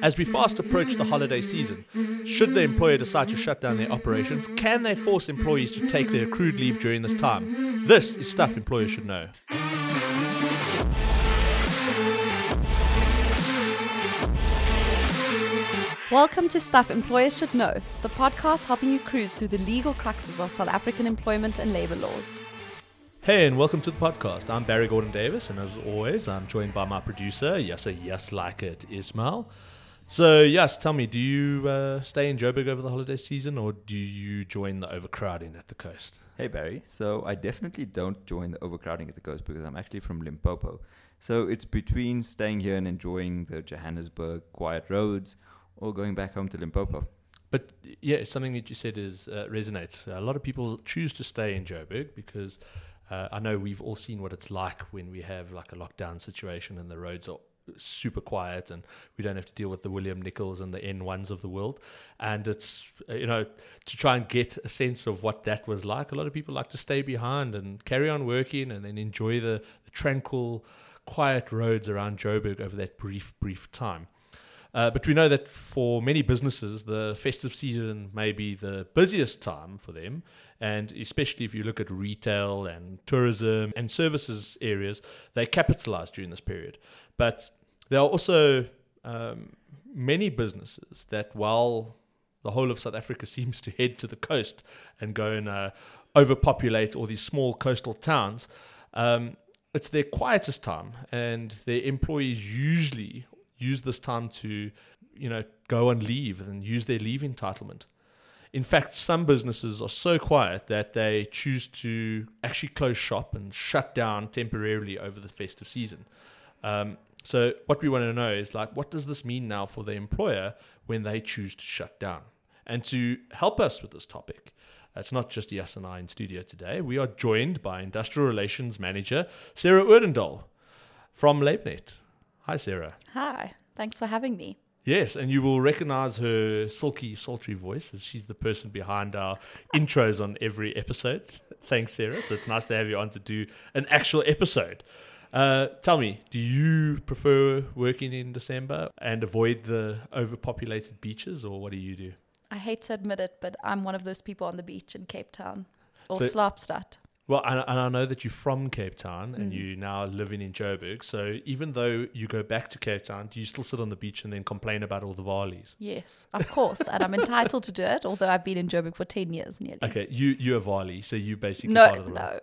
As we fast approach the holiday season, should the employer decide to shut down their operations, can they force employees to take their accrued leave during this time? This is stuff employers should know. Welcome to Stuff Employers Should Know, the podcast helping you cruise through the legal cruxes of South African employment and labour laws. Hey, and welcome to the podcast. I'm Barry Gordon Davis, and as always, I'm joined by my producer, yes, a yes like it, Ismail. So, yes, tell me, do you uh, stay in Joburg over the holiday season, or do you join the overcrowding at the coast? Hey Barry, so I definitely don't join the overcrowding at the coast because I'm actually from Limpopo. So it's between staying here and enjoying the Johannesburg quiet roads or going back home to Limpopo. But yeah, something that you said is uh, resonates. A lot of people choose to stay in Joburg because uh, I know we've all seen what it's like when we have like a lockdown situation and the roads are super quiet and we don't have to deal with the William Nicols and the N1s of the world. And it's, uh, you know, to try and get a sense of what that was like, a lot of people like to stay behind and carry on working and then enjoy the, the tranquil, quiet roads around Joburg over that brief, brief time. Uh, but we know that for many businesses, the festive season may be the busiest time for them. And especially if you look at retail and tourism and services areas, they capitalize during this period. But there are also um, many businesses that, while the whole of South Africa seems to head to the coast and go and uh, overpopulate all these small coastal towns, um, it's their quietest time, and their employees usually use this time to, you know, go and leave and use their leave entitlement. In fact, some businesses are so quiet that they choose to actually close shop and shut down temporarily over the festive season. Um, so, what we want to know is like, what does this mean now for the employer when they choose to shut down? And to help us with this topic, it's not just Yas and I in studio today. We are joined by Industrial Relations Manager Sarah Odendaal from LabourNet. Hi, Sarah. Hi, thanks for having me. Yes, and you will recognize her silky, sultry voice as she's the person behind our intros on every episode. Thanks, Sarah. So it's nice to have you on to do an actual episode. Uh, tell me, do you prefer working in December and avoid the overpopulated beaches, or what do you do? I hate to admit it, but I'm one of those people on the beach in Cape Town or So-. Well, and, and I know that you're from Cape Town and Mhm. you now living in Joburg. So even though you go back to Cape Town, do you still sit on the beach and then complain about all the Vaalies? Yes, of course, and I'm entitled to do it. Although I've been in Joburg for ten years nearly. Okay, you you're a Vaalie, so you basically part No, of the Vaalie.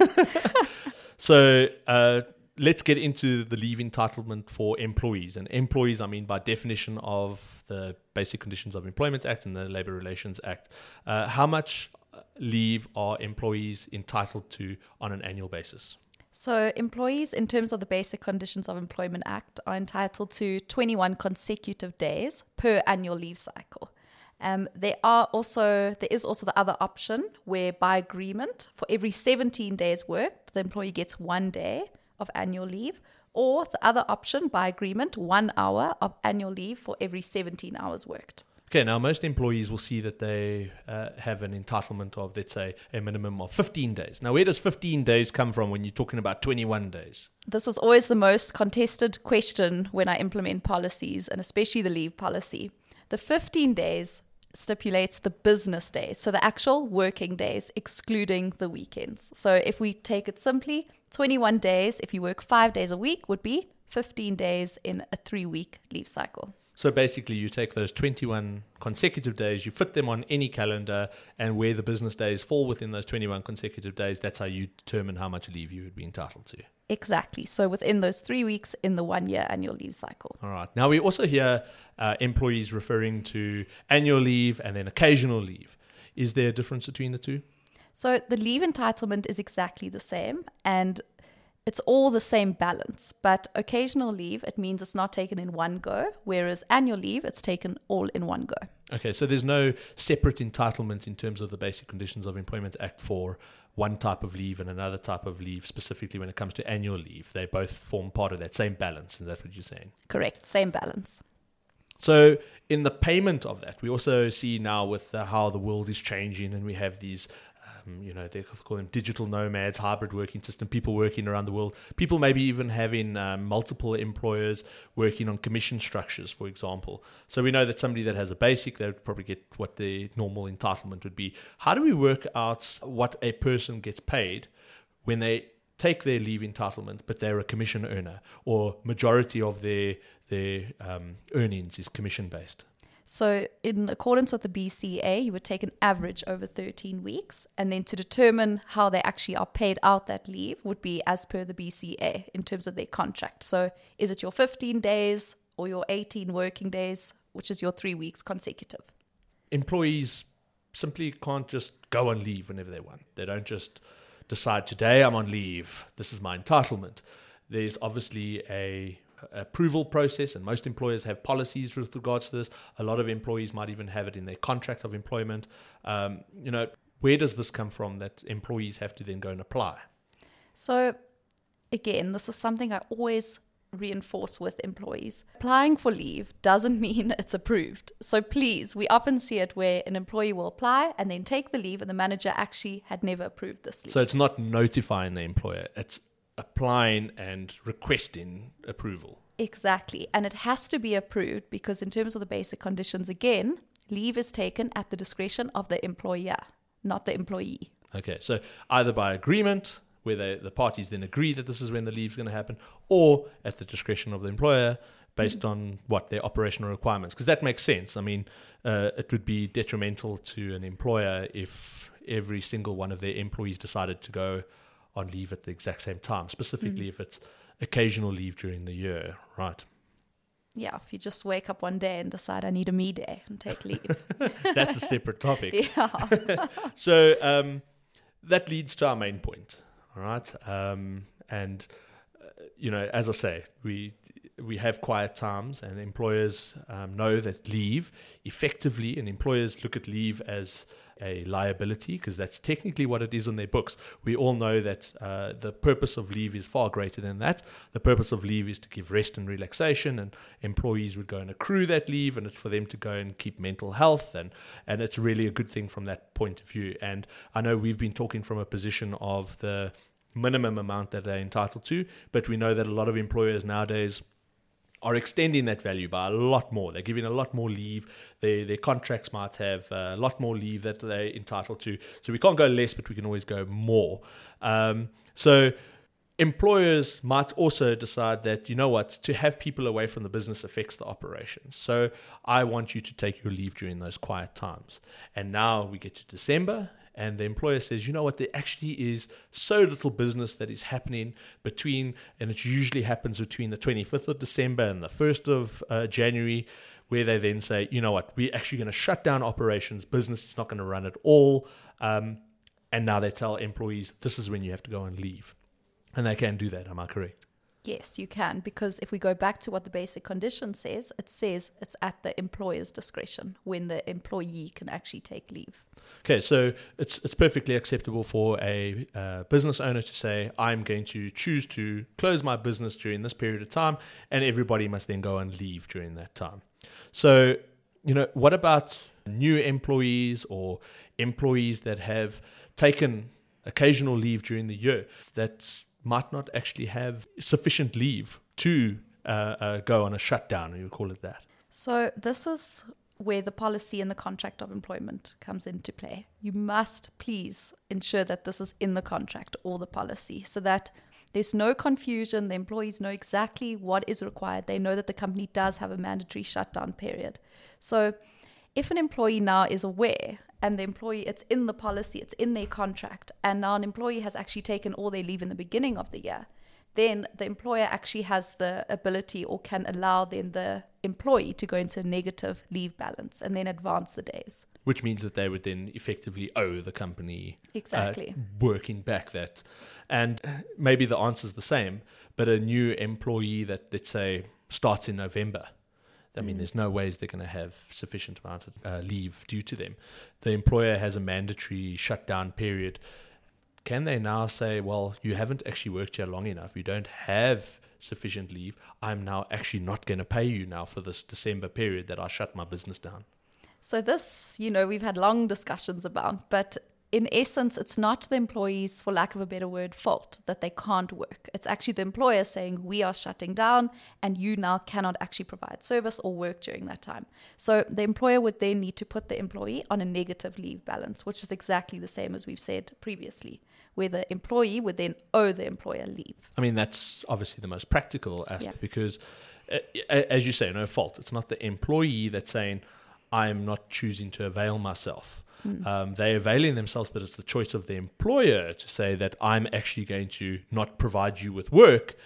no, no. So uh, let's get into the leave entitlement for employees. And employees, I mean, by definition of the Basic Conditions of Employment Act and the Labour Relations Act, uh, how much leave are employees entitled to on an annual basis? So, employees, in terms of the Basic Conditions of Employment Act, are entitled to 21 consecutive days per annual leave cycle. Um, there are also there is also the other option where, by agreement, for every 17 days worked, the employee gets one day of annual leave, or the other option, by agreement, one hour of annual leave for every 17 hours worked. Okay, now most employees will see that they uh, have an entitlement of, let's say, a minimum of 15 days. Now, where does 15 days come from when you're talking about 21 days? This is always the most contested question when I implement policies, and especially the leave policy. The 15 days stipulates the business days, so the actual working days, excluding the weekends. So if we take it simply, 21 days, if you work five days a week, would be 15 days in a three week leave cycle. So basically, you take those 21 consecutive days, you fit them on any calendar, and where the business days fall within those 21 consecutive days, that's how you determine how much leave you would be entitled to. Exactly. So within those three weeks in the one year annual leave cycle. All right. Now, we also hear uh, employees referring to annual leave and then occasional leave. Is there a difference between the two? So the leave entitlement is exactly the same and it's all the same balance, but occasional leave, it means it's not taken in one go, whereas annual leave, it's taken all in one go. Okay, so there's no separate entitlement in terms of the Basic Conditions of Employment Act for one type of leave and another type of leave, specifically when it comes to annual leave. They both form part of that same balance, and that's what you're saying. Correct, same balance. So, in the payment of that, we also see now with uh, how the world is changing, and we have these um, you know, they call them digital nomads, hybrid working system, people working around the world, people maybe even having um, multiple employers working on commission structures, for example. So we know that somebody that has a basic, they would probably get what the normal entitlement would be. How do we work out what a person gets paid when they take their leave entitlement, but they're a commission earner, or majority of their their um, earnings is commission based? So, in accordance with the BCA, you would take an average over 13 weeks, and then to determine how they actually are paid out that leave would be as per the BCA in terms of their contract. So, is it your 15 days or your 18 working days, which is your three weeks consecutive? Employees simply can't just go on leave whenever they want. They don't just decide today I'm on leave. This is my entitlement. There's obviously a approval process, and most employers have policies with regards to this. A lot of employees might even have it in their contract of employment. Um, you know, where does this come from that employees have to then go and apply? So, again, this is something I always reinforce with employees. Applying for leave doesn't mean it's approved. So please, we often see it where an employee will apply and then take the leave and the manager actually had never approved this leave. So it's not notifying the employer, it's applying and requesting approval. Exactly. And it has to be approved because, in terms of the basic conditions, again, leave is taken at the discretion of the employer, not the employee. Okay, so either by agreement, where they, the parties then agree that this is when the leave is going to happen, or at the discretion of the employer based mm-hmm. on what their operational requirements. Because that makes sense. I mean, uh, it would be detrimental to an employer if every single one of their employees decided to go on leave at the exact same time, specifically mm. if it's occasional leave during the year, right? Yeah, if you just wake up one day and decide I need a me day and take leave. That's a separate topic. Yeah. so um, that leads to our main point, all right? Um, and, uh, you know, as I say, we we have quiet times, and employers um, know that leave effectively, and employers look at leave as a liability because that's technically what it is on their books. We all know that uh, the purpose of leave is far greater than that. The purpose of leave is to give rest and relaxation, and employees would go and accrue that leave, and it's for them to go and keep mental health, and and it's really a good thing from that point of view. And I know we've been talking from a position of the minimum amount that they're entitled to, but we know that a lot of employers nowadays are extending that value by a lot more. They're giving a lot more leave. Their, their contracts might have a lot more leave that they're entitled to. So we can't go less, but we can always go more. Um, so employers might also decide that, you know what, to have people away from the business affects the operations. So I want you to take your leave during those quiet times. And now we get to December and the employer says, you know what, there actually is so little business that is happening between, and it usually happens between the 25th of December and the 1st of uh, January, where they then say, you know what, we're actually going to shut down operations, business is not going to run at all. Um, and now they tell employees, this is when you have to go and leave. And they can do that, am I correct? Yes, you can, because if we go back to what the basic condition says, it says it's at the employer's discretion when the employee can actually take leave. Okay, so it's it's perfectly acceptable for a uh, business owner to say, I'm going to choose to close my business during this period of time, and everybody must then go and leave during that time. So, you know, what about new employees or employees that have taken occasional leave during the year that might not actually have sufficient leave to uh, uh, go on a shutdown, you call it that. So this is where the policy and the contract of employment comes into play. You must please ensure that this is in the contract or the policy so that there's no confusion. The employees know exactly what is required. They know that the company does have a mandatory shutdown period. So if an employee now is aware and the employee it's in the policy it's in their contract and now an employee has actually taken all their leave in the beginning of the year then the employer actually has the ability or can allow then the employee to go into a negative leave balance and then advance the days. Which means that they would then effectively owe the company uh, exactly. uh, working back that. And maybe the answer is the same but a new employee that let's say starts in november I mean, mm. there's no ways they're going to have sufficient amount of uh, leave due to them. The employer has a mandatory shutdown period. Can they now say, well, you haven't actually worked here long enough. You don't have sufficient leave. I'm now actually not going to pay you now for this December period that I shut my business down. So, this, you know, we've had long discussions about, but in essence, it's not the employees, for lack of a better word, fault that they can't work. It's actually the employer saying, We are shutting down, and you now cannot actually provide service or work during that time. So the employer would then need to put the employee on a negative leave balance, which is exactly the same as we've said previously, where the employee would then owe the employer leave. I mean, that's obviously the most practical aspect Yeah. because, uh, as you say, no fault. It's not the employee that's saying, I'm not choosing to avail myself. Um, they're availing themselves, but it's the choice of the employer to say that I'm actually going to not provide you with work.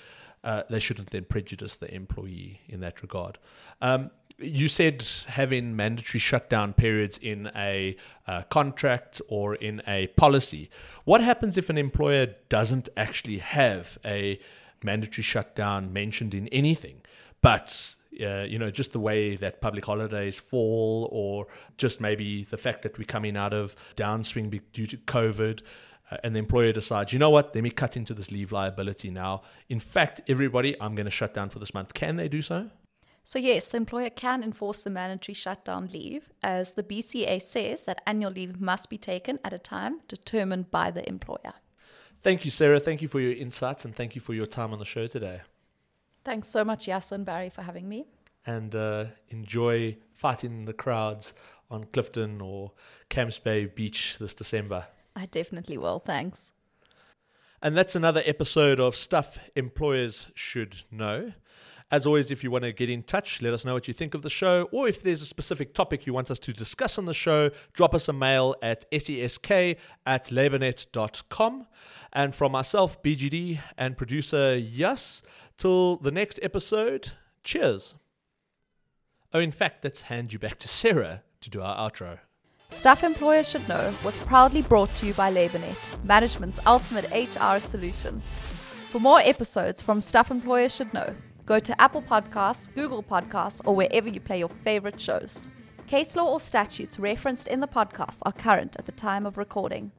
Uh, they shouldn't then prejudice the employee in that regard. Um, you said having mandatory shutdown periods in a uh, contract or in a policy. What happens if an employer doesn't actually have a mandatory shutdown mentioned in anything, but uh, you know, just the way that public holidays fall, or just maybe the fact that we're coming out of downswing due to COVID, uh, and the employer decides, you know what, let me cut into this leave liability now. In fact, everybody, I'm going to shut down for this month. Can they do so? So, yes, the employer can enforce the mandatory shutdown leave, as the BCA says that annual leave must be taken at a time determined by the employer. Thank you, Sarah. Thank you for your insights and thank you for your time on the show today. Thanks so much, Yas and Barry, for having me. And uh, enjoy fighting the crowds on Clifton or Camps Bay Beach this December. I definitely will. Thanks. And that's another episode of Stuff Employers Should Know. As always, if you want to get in touch, let us know what you think of the show, or if there's a specific topic you want us to discuss on the show, drop us a mail at sesk at labournet.com. And from myself, BGD, and producer Yas, till the next episode, cheers. Oh, in fact, let's hand you back to Sarah to do our outro. Stuff Employers Should Know was proudly brought to you by LabourNet, management's ultimate HR solution. For more episodes from Stuff Employers Should Know, go to Apple Podcasts, Google Podcasts, or wherever you play your favorite shows. Case law or statutes referenced in the podcast are current at the time of recording.